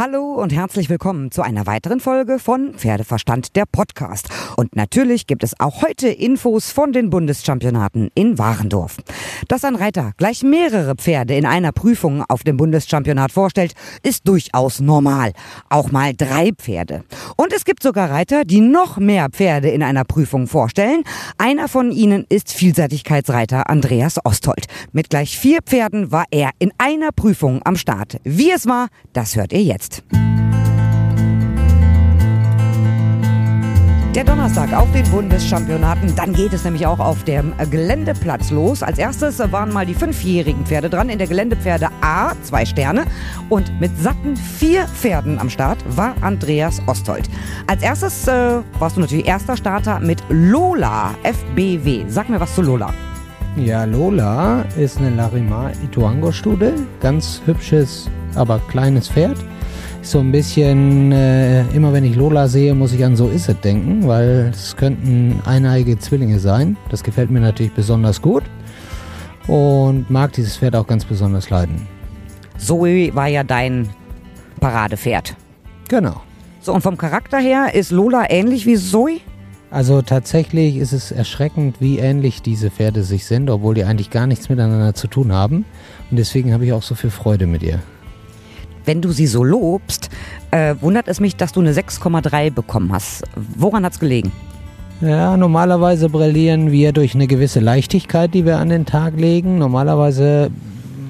Hallo und herzlich willkommen zu einer weiteren Folge von Pferdeverstand der Podcast. Und natürlich gibt es auch heute Infos von den Bundeschampionaten in Warendorf. Dass ein Reiter gleich mehrere Pferde in einer Prüfung auf dem Bundeschampionat vorstellt, ist durchaus normal. Auch mal drei Pferde. Und es gibt sogar Reiter, die noch mehr Pferde in einer Prüfung vorstellen. Einer von ihnen ist Vielseitigkeitsreiter Andreas Osthold. Mit gleich vier Pferden war er in einer Prüfung am Start. Wie es war, das hört ihr jetzt jetzt. Der Donnerstag auf den Bundeschampionaten, dann geht es nämlich auch auf dem Geländeplatz los. Als erstes waren mal die fünfjährigen Pferde dran in der Geländepferde A, zwei Sterne. Und mit satten vier Pferden am Start war Andreas Osthold. Als erstes äh, warst du natürlich erster Starter mit Lola FBW. Sag mir was zu Lola. Ja, Lola ist eine Larimar Ituango-Stude. Ganz hübsches, aber kleines Pferd so ein bisschen, äh, immer wenn ich Lola sehe, muss ich an So ist es denken, weil es könnten eineige Zwillinge sein. Das gefällt mir natürlich besonders gut und mag dieses Pferd auch ganz besonders leiden. Zoe war ja dein Paradepferd. Genau. So, und vom Charakter her ist Lola ähnlich wie Zoe? Also tatsächlich ist es erschreckend, wie ähnlich diese Pferde sich sind, obwohl die eigentlich gar nichts miteinander zu tun haben. Und deswegen habe ich auch so viel Freude mit ihr wenn du sie so lobst, äh, wundert es mich, dass du eine 6,3 bekommen hast. Woran hat es gelegen? Ja, normalerweise brillieren wir durch eine gewisse Leichtigkeit, die wir an den Tag legen. Normalerweise,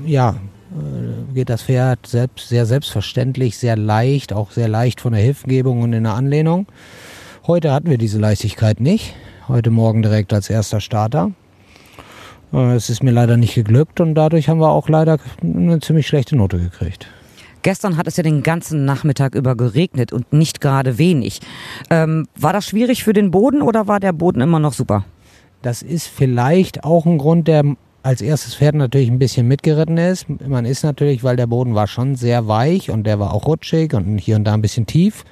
ja, äh, geht das Pferd selbst, sehr selbstverständlich, sehr leicht, auch sehr leicht von der Hilfengebung und in der Anlehnung. Heute hatten wir diese Leichtigkeit nicht. Heute Morgen direkt als erster Starter. Äh, es ist mir leider nicht geglückt und dadurch haben wir auch leider eine ziemlich schlechte Note gekriegt. Gestern hat es ja den ganzen Nachmittag über geregnet und nicht gerade wenig. Ähm, war das schwierig für den Boden oder war der Boden immer noch super? Das ist vielleicht auch ein Grund, der als erstes Pferd natürlich ein bisschen mitgeritten ist. Man ist natürlich, weil der Boden war schon sehr weich und der war auch rutschig und hier und da ein bisschen tief.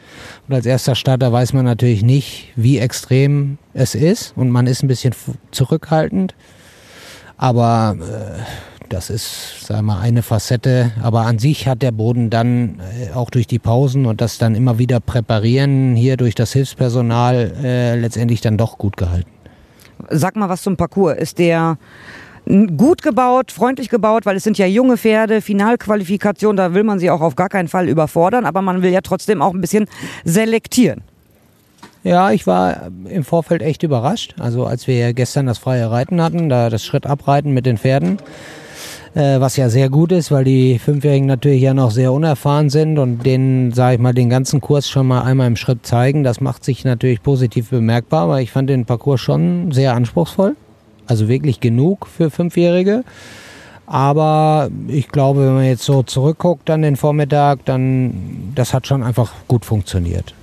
Und als erster Starter weiß man natürlich nicht, wie extrem es ist und man ist ein bisschen zurückhaltend. Aber äh, das ist, sagen wir mal, eine Facette. Aber an sich hat der Boden dann äh, auch durch die Pausen und das dann immer wieder präparieren hier durch das Hilfspersonal äh, letztendlich dann doch gut gehalten. Sag mal was zum Parcours. Ist der gut gebaut, freundlich gebaut, weil es sind ja junge Pferde, Finalqualifikation, da will man sie auch auf gar keinen Fall überfordern, aber man will ja trotzdem auch ein bisschen selektieren. Ja, ich war im Vorfeld echt überrascht. Also als wir gestern das freie Reiten hatten, da das Schrittabreiten mit den Pferden, äh, was ja sehr gut ist, weil die Fünfjährigen natürlich ja noch sehr unerfahren sind und denen, sage ich mal, den ganzen Kurs schon mal einmal im Schritt zeigen. Das macht sich natürlich positiv bemerkbar, aber ich fand den Parcours schon sehr anspruchsvoll. Also wirklich genug für Fünfjährige. Aber ich glaube, wenn man jetzt so zurückguckt an den Vormittag, dann das hat schon einfach gut funktioniert.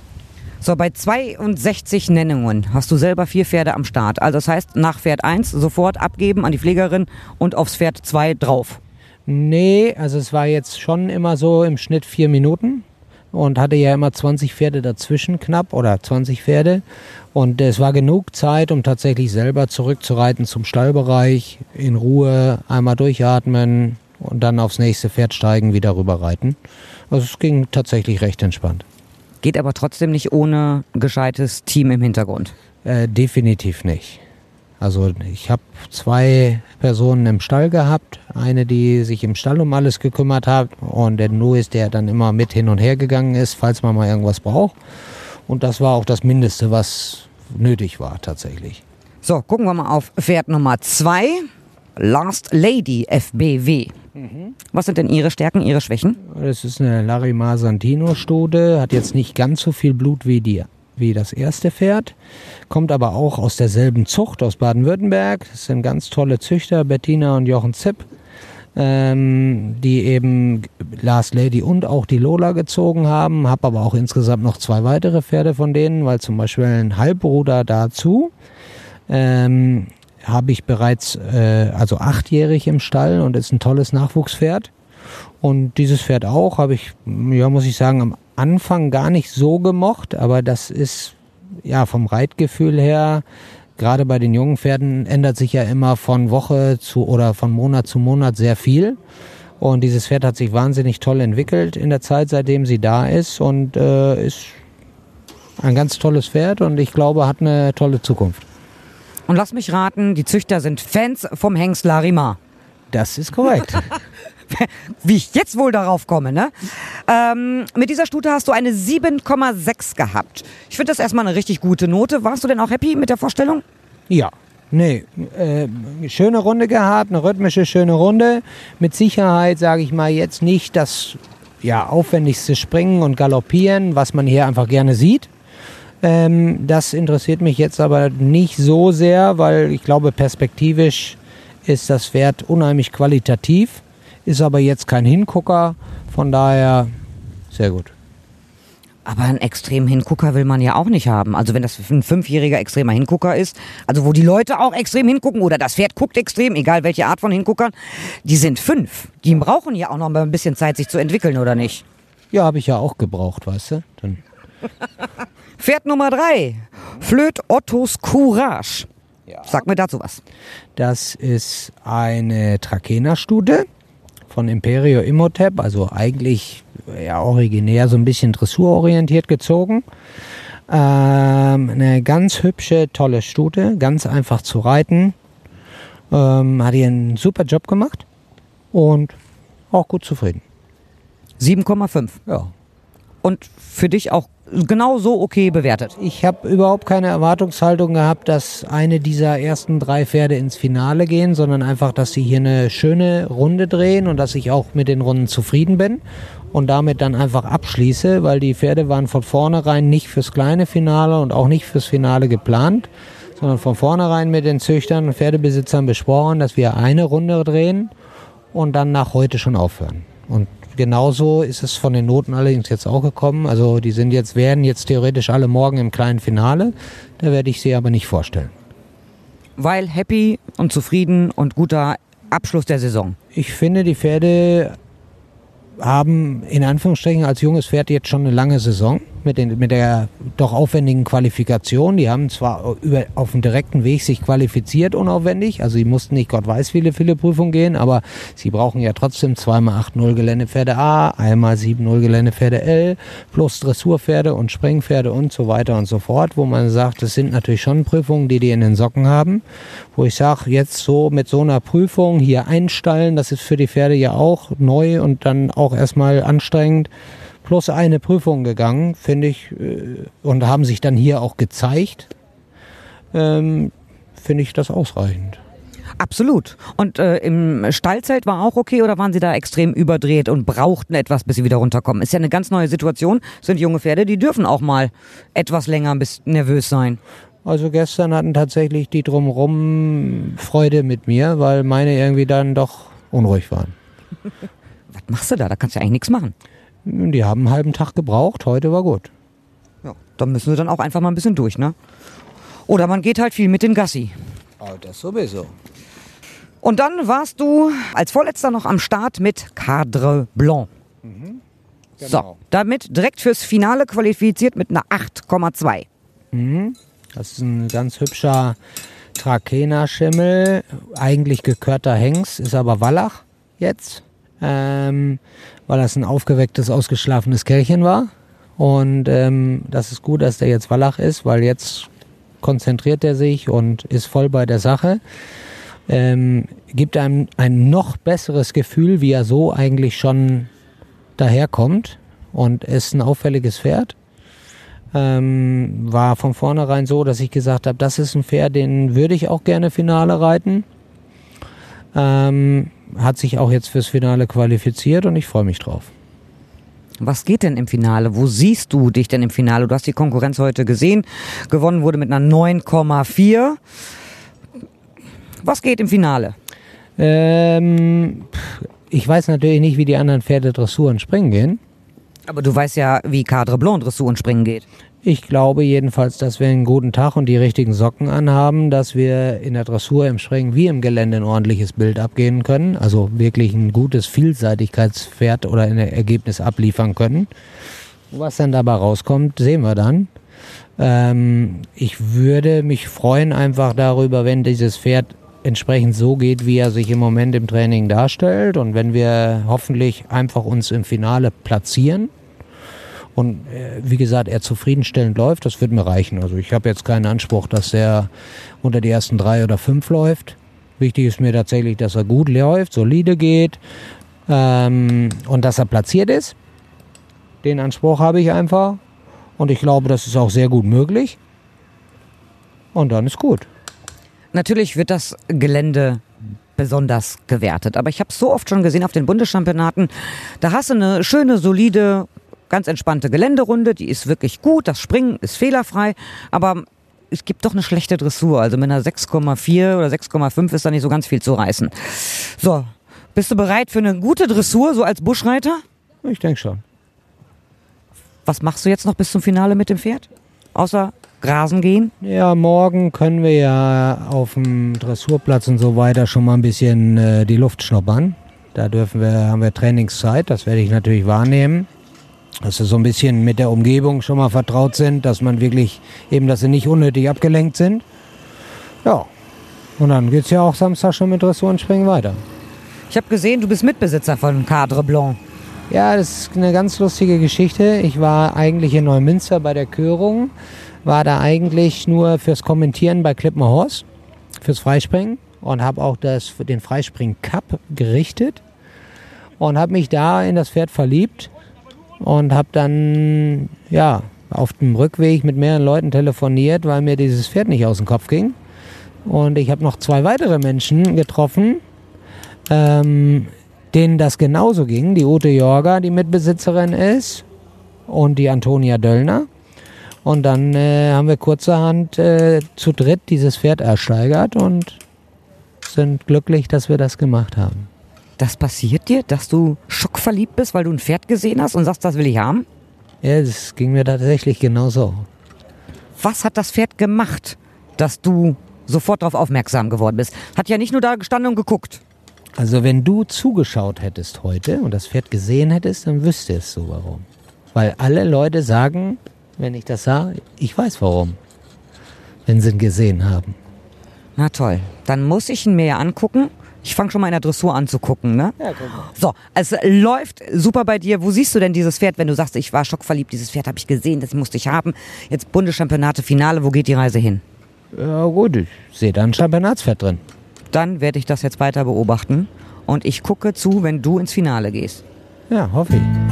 So, bei 62 Nennungen hast du selber vier Pferde am Start. Also das heißt, nach Pferd 1 sofort abgeben an die Pflegerin und aufs Pferd 2 drauf. Nee, also es war jetzt schon immer so im Schnitt vier Minuten und hatte ja immer 20 Pferde dazwischen knapp oder 20 Pferde. Und es war genug Zeit, um tatsächlich selber zurückzureiten zum Stallbereich, in Ruhe einmal durchatmen und dann aufs nächste Pferd steigen, wieder rüberreiten. Also es ging tatsächlich recht entspannt. Geht aber trotzdem nicht ohne gescheites Team im Hintergrund. Äh, definitiv nicht. Also ich habe zwei Personen im Stall gehabt. Eine, die sich im Stall um alles gekümmert hat und der Louis, der dann immer mit hin und her gegangen ist, falls man mal irgendwas braucht. Und das war auch das Mindeste, was nötig war tatsächlich. So, gucken wir mal auf Pferd Nummer zwei. Last Lady FBW. Was sind denn Ihre Stärken, Ihre Schwächen? Das ist eine Larimar Santino Stode, hat jetzt nicht ganz so viel Blut wie die wie das erste Pferd, kommt aber auch aus derselben Zucht aus Baden-Württemberg. Das sind ganz tolle Züchter, Bettina und Jochen Zipp, ähm, die eben Last Lady und auch die Lola gezogen haben. Habe aber auch insgesamt noch zwei weitere Pferde von denen, weil zum Beispiel ein Halbbruder dazu. Ähm, habe ich bereits äh, also achtjährig im Stall und ist ein tolles Nachwuchspferd. Und dieses Pferd auch habe ich, ja, muss ich sagen, am Anfang gar nicht so gemocht, aber das ist ja vom Reitgefühl her, gerade bei den jungen Pferden ändert sich ja immer von Woche zu oder von Monat zu Monat sehr viel. Und dieses Pferd hat sich wahnsinnig toll entwickelt in der Zeit, seitdem sie da ist und äh, ist ein ganz tolles Pferd und ich glaube, hat eine tolle Zukunft. Und lass mich raten, die Züchter sind Fans vom Hengst Larimar. Das ist korrekt. Wie ich jetzt wohl darauf komme, ne? Ähm, mit dieser Stute hast du eine 7,6 gehabt. Ich finde das erstmal eine richtig gute Note. Warst du denn auch happy mit der Vorstellung? Ja. Nee, äh, schöne Runde gehabt, eine rhythmische schöne Runde. Mit Sicherheit sage ich mal jetzt nicht das ja, aufwendigste Springen und Galoppieren, was man hier einfach gerne sieht. Ähm, das interessiert mich jetzt aber nicht so sehr, weil ich glaube, perspektivisch ist das Pferd unheimlich qualitativ, ist aber jetzt kein Hingucker, von daher sehr gut. Aber einen extremen Hingucker will man ja auch nicht haben. Also wenn das ein fünfjähriger extremer Hingucker ist, also wo die Leute auch extrem hingucken oder das Pferd guckt extrem, egal welche Art von Hinguckern, die sind fünf. Die brauchen ja auch noch mal ein bisschen Zeit, sich zu entwickeln, oder nicht? Ja, habe ich ja auch gebraucht, weißt du? Dann Pferd Nummer drei. Flöt Ottos Courage. Sag mir dazu was. Das ist eine Trakehner-Stute von Imperio Imhotep, also eigentlich ja, originär so ein bisschen dressurorientiert gezogen. Ähm, eine ganz hübsche, tolle Stute, ganz einfach zu reiten. Ähm, hat hier einen super Job gemacht und auch gut zufrieden. 7,5. Ja. Und für dich auch genau so okay bewertet. Ich habe überhaupt keine Erwartungshaltung gehabt, dass eine dieser ersten drei Pferde ins Finale gehen, sondern einfach, dass sie hier eine schöne Runde drehen und dass ich auch mit den Runden zufrieden bin und damit dann einfach abschließe, weil die Pferde waren von vornherein nicht fürs kleine Finale und auch nicht fürs Finale geplant, sondern von vornherein mit den Züchtern und Pferdebesitzern besprochen, dass wir eine Runde drehen und dann nach heute schon aufhören. Und genauso ist es von den Noten allerdings jetzt auch gekommen. Also die sind jetzt, werden jetzt theoretisch alle morgen im kleinen Finale. Da werde ich sie aber nicht vorstellen. Weil happy und zufrieden und guter Abschluss der Saison. Ich finde, die Pferde haben in Anführungsstrichen als junges Pferd jetzt schon eine lange Saison mit, den, mit der doch aufwendigen Qualifikation. Die haben zwar über, auf dem direkten Weg sich qualifiziert unaufwendig, also sie mussten nicht Gott weiß viele, viele Prüfungen gehen, aber sie brauchen ja trotzdem zweimal 8-0 Geländepferde A, einmal 7-0 Geländepferde L, plus Dressurpferde und Springpferde und so weiter und so fort, wo man sagt, das sind natürlich schon Prüfungen, die die in den Socken haben, wo ich sage, jetzt so mit so einer Prüfung hier einstallen, das ist für die Pferde ja auch neu und dann auch erstmal anstrengend plus eine Prüfung gegangen, finde ich, äh, und haben sich dann hier auch gezeigt, ähm, finde ich das ausreichend. Absolut. Und äh, im Stallzelt war auch okay oder waren Sie da extrem überdreht und brauchten etwas, bis Sie wieder runterkommen? Ist ja eine ganz neue Situation. Sind junge Pferde, die dürfen auch mal etwas länger ein bisschen nervös sein. Also gestern hatten tatsächlich die drumherum Freude mit mir, weil meine irgendwie dann doch unruhig waren. Was machst du da? Da kannst du ja eigentlich nichts machen. Die haben einen halben Tag gebraucht, heute war gut. Ja, da müssen wir dann auch einfach mal ein bisschen durch, ne? Oder man geht halt viel mit den Gassi. Oh, das sowieso. Und dann warst du als Vorletzter noch am Start mit Cadre Blanc. Mhm, genau. So, damit direkt fürs Finale qualifiziert mit einer 8,2. Mhm. Das ist ein ganz hübscher Trakehner-Schimmel, eigentlich gekörter Hengst, ist aber Wallach jetzt ähm, weil das ein aufgewecktes, ausgeschlafenes Kerlchen war. Und ähm, das ist gut, dass der jetzt Wallach ist, weil jetzt konzentriert er sich und ist voll bei der Sache. Ähm, gibt einem ein noch besseres Gefühl, wie er so eigentlich schon daherkommt und ist ein auffälliges Pferd. Ähm, war von vornherein so, dass ich gesagt habe, das ist ein Pferd, den würde ich auch gerne Finale reiten. Ähm, hat sich auch jetzt fürs Finale qualifiziert und ich freue mich drauf. Was geht denn im Finale? Wo siehst du dich denn im Finale? Du hast die Konkurrenz heute gesehen. Gewonnen wurde mit einer 9,4. Was geht im Finale? Ähm, ich weiß natürlich nicht, wie die anderen Pferde Dressur und Springen gehen. Aber du weißt ja, wie Cadre Blanc Dressur und Springen geht. Ich glaube jedenfalls, dass wir einen guten Tag und die richtigen Socken anhaben, dass wir in der Dressur, im Springen wie im Gelände ein ordentliches Bild abgehen können. Also wirklich ein gutes Vielseitigkeitspferd oder ein Ergebnis abliefern können. Was dann dabei rauskommt, sehen wir dann. Ähm, ich würde mich freuen einfach darüber, wenn dieses Pferd entsprechend so geht, wie er sich im Moment im Training darstellt. Und wenn wir hoffentlich einfach uns im Finale platzieren und äh, wie gesagt, er zufriedenstellend läuft, das wird mir reichen. Also ich habe jetzt keinen Anspruch, dass er unter die ersten drei oder fünf läuft. Wichtig ist mir tatsächlich, dass er gut läuft, solide geht ähm, und dass er platziert ist. Den Anspruch habe ich einfach. Und ich glaube, das ist auch sehr gut möglich. Und dann ist gut. Natürlich wird das Gelände besonders gewertet. Aber ich habe so oft schon gesehen auf den Bundeschampionaten, da hast du eine schöne, solide, ganz entspannte Geländerunde, die ist wirklich gut, das Springen ist fehlerfrei, aber es gibt doch eine schlechte Dressur. Also mit einer 6,4 oder 6,5 ist da nicht so ganz viel zu reißen. So, bist du bereit für eine gute Dressur, so als Buschreiter? Ich denke schon. Was machst du jetzt noch bis zum Finale mit dem Pferd? Außer grasen gehen? Ja, morgen können wir ja auf dem Dressurplatz und so weiter schon mal ein bisschen äh, die Luft schnuppern. Da dürfen wir, haben wir Trainingszeit, das werde ich natürlich wahrnehmen. Dass sie so ein bisschen mit der Umgebung schon mal vertraut sind, dass man wirklich eben, dass sie nicht unnötig abgelenkt sind. Ja. Und dann geht es ja auch Samstag schon mit Dressur und Springen weiter. Ich habe gesehen, du bist Mitbesitzer von Cadre Blanc. Ja, das ist eine ganz lustige Geschichte. Ich war eigentlich in Neumünster bei der Körung, war da eigentlich nur fürs Kommentieren bei Klippenhorst, fürs Freispringen und habe auch das, den Freispring Cup gerichtet und habe mich da in das Pferd verliebt und habe dann ja auf dem Rückweg mit mehreren Leuten telefoniert, weil mir dieses Pferd nicht aus dem Kopf ging. Und ich habe noch zwei weitere Menschen getroffen, ähm, denen das genauso ging. Die Ute Jorga, die Mitbesitzerin ist, und die Antonia Döllner. Und dann äh, haben wir kurzerhand äh, zu dritt dieses Pferd ersteigert und sind glücklich, dass wir das gemacht haben. Das passiert dir, dass du schockverliebt bist, weil du ein Pferd gesehen hast und sagst, das will ich haben? Ja, das ging mir tatsächlich genauso. Was hat das Pferd gemacht, dass du sofort darauf aufmerksam geworden bist? Hat ja nicht nur da gestanden und geguckt. Also wenn du zugeschaut hättest heute und das Pferd gesehen hättest, dann wüsstest du warum. Weil alle Leute sagen, wenn ich das sah, ich weiß warum. Wenn sie ihn gesehen haben. Na toll, dann muss ich ihn mir ja angucken. Ich fange schon mal in der Dressur an zu gucken, ne? Ja, guck mal. So, es läuft super bei dir. Wo siehst du denn dieses Pferd, wenn du sagst, ich war schockverliebt, dieses Pferd habe ich gesehen, das musste ich haben. Jetzt Bundeschampionate, Finale, wo geht die Reise hin? Ja gut, ich sehe da ein Championatspferd drin. Dann werde ich das jetzt weiter beobachten und ich gucke zu, wenn du ins Finale gehst. Ja, hoffe ich.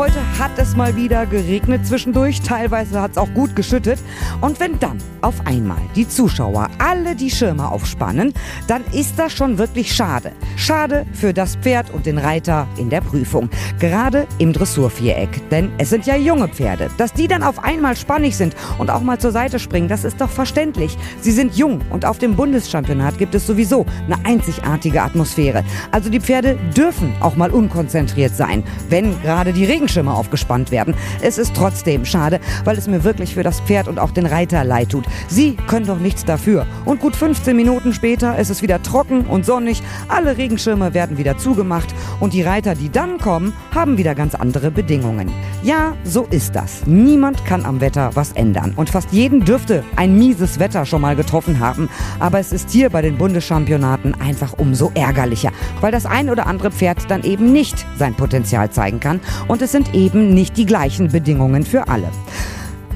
Heute hat es mal wieder geregnet zwischendurch. Teilweise hat es auch gut geschüttet. Und wenn dann auf einmal die Zuschauer alle die Schirme aufspannen, dann ist das schon wirklich schade. Schade für das Pferd und den Reiter in der Prüfung. Gerade im Dressurviereck. Denn es sind ja junge Pferde. Dass die dann auf einmal spannig sind und auch mal zur Seite springen, das ist doch verständlich. Sie sind jung und auf dem Bundeschampionat gibt es sowieso eine einzigartige Atmosphäre. Also die Pferde dürfen auch mal unkonzentriert sein, wenn gerade die Regenschirme aufgespannt werden. Es ist trotzdem schade, weil es mir wirklich für das Pferd und auch den Reiter leid tut. Sie können doch nichts dafür. Und gut 15 Minuten später ist es wieder trocken und sonnig, alle Regenschirme werden wieder zugemacht und die Reiter, die dann kommen, haben wieder ganz andere Bedingungen. Ja, so ist das. Niemand kann am Wetter was ändern und fast jeden dürfte ein mieses Wetter schon mal getroffen haben, aber es ist hier bei den Bundeschampionaten einfach umso ärgerlicher, weil das ein oder andere Pferd dann eben nicht sein Potenzial zeigen kann und es sind eben nicht die gleichen Bedingungen für alle.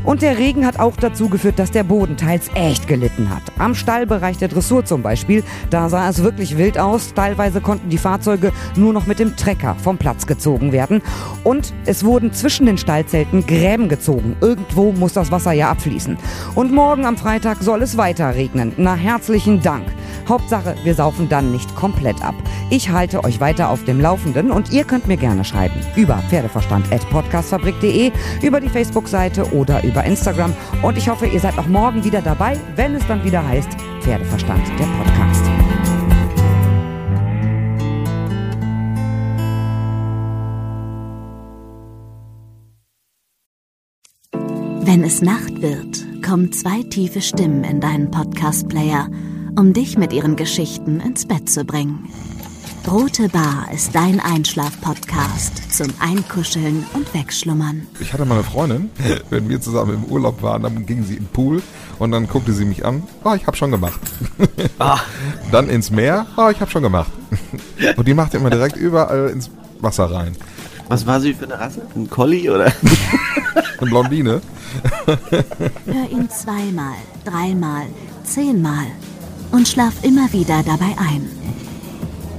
Und der Regen hat auch dazu geführt, dass der Boden teils echt gelitten hat. Am Stallbereich der Dressur zum Beispiel, da sah es wirklich wild aus. Teilweise konnten die Fahrzeuge nur noch mit dem Trecker vom Platz gezogen werden. Und es wurden zwischen den Stallzelten Gräben gezogen. Irgendwo muss das Wasser ja abfließen. Und morgen am Freitag soll es weiter regnen. Na, herzlichen Dank. Hauptsache, wir saufen dann nicht komplett ab. Ich halte euch weiter auf dem Laufenden und ihr könnt mir gerne schreiben über pferdeverstand.podcastfabrik.de, über die Facebook-Seite oder über Instagram. Und ich hoffe, ihr seid auch morgen wieder dabei, wenn es dann wieder heißt Pferdeverstand, der Podcast. Wenn es Nacht wird, kommen zwei tiefe Stimmen in deinen Podcast-Player, um dich mit ihren Geschichten ins Bett zu bringen. Rote Bar ist dein Einschlaf-Podcast zum Einkuscheln und Wegschlummern. Ich hatte mal eine Freundin, wenn wir zusammen im Urlaub waren, dann ging sie in den Pool und dann guckte sie mich an. Ah, ich hab schon gemacht. Ah. Dann ins Meer. Ah, ich hab schon gemacht. Und die macht immer direkt überall ins Wasser rein. Was war sie für eine Rasse? Ein Collie oder? Eine Blondine. Hör ihn zweimal, dreimal, zehnmal und schlaf immer wieder dabei ein.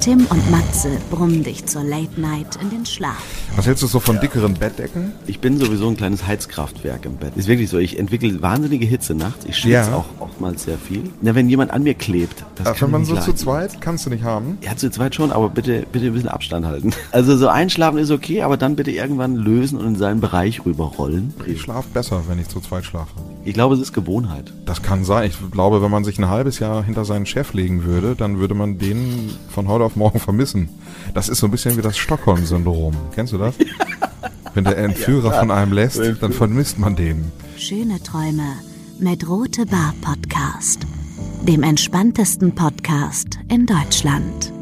Tim und Matze brummen dich zur Late Night in den Schlaf. Was hältst du so von dickeren Bettdecken? Ich bin sowieso ein kleines Heizkraftwerk im Bett. Ist wirklich so. Ich entwickle wahnsinnige Hitze nachts. Ich schwitze Ja. auch oftmals sehr viel. Na, wenn jemand an mir klebt, das Ach, kann wenn ich man so zu leiden. zweit, kannst du nicht haben. Ja, zu zweit schon, aber bitte, bitte ein bisschen Abstand halten. Also so einschlafen ist okay, aber dann bitte irgendwann lösen und in seinen Bereich rüberrollen. Ich schlafe besser, wenn ich zu zweit schlafe. Ich glaube, es ist Gewohnheit. Das kann sein. Ich glaube, wenn man sich ein halbes Jahr hinter seinen Chef legen würde, dann würde man den von heute auf morgen vermissen. Das ist so ein bisschen wie das Stockholm-Syndrom. Kennst du das? Wenn der Entführer von einem lässt, dann vermisst man den. Schöne Träume mit Rote Bar Podcast, dem entspanntesten Podcast in Deutschland.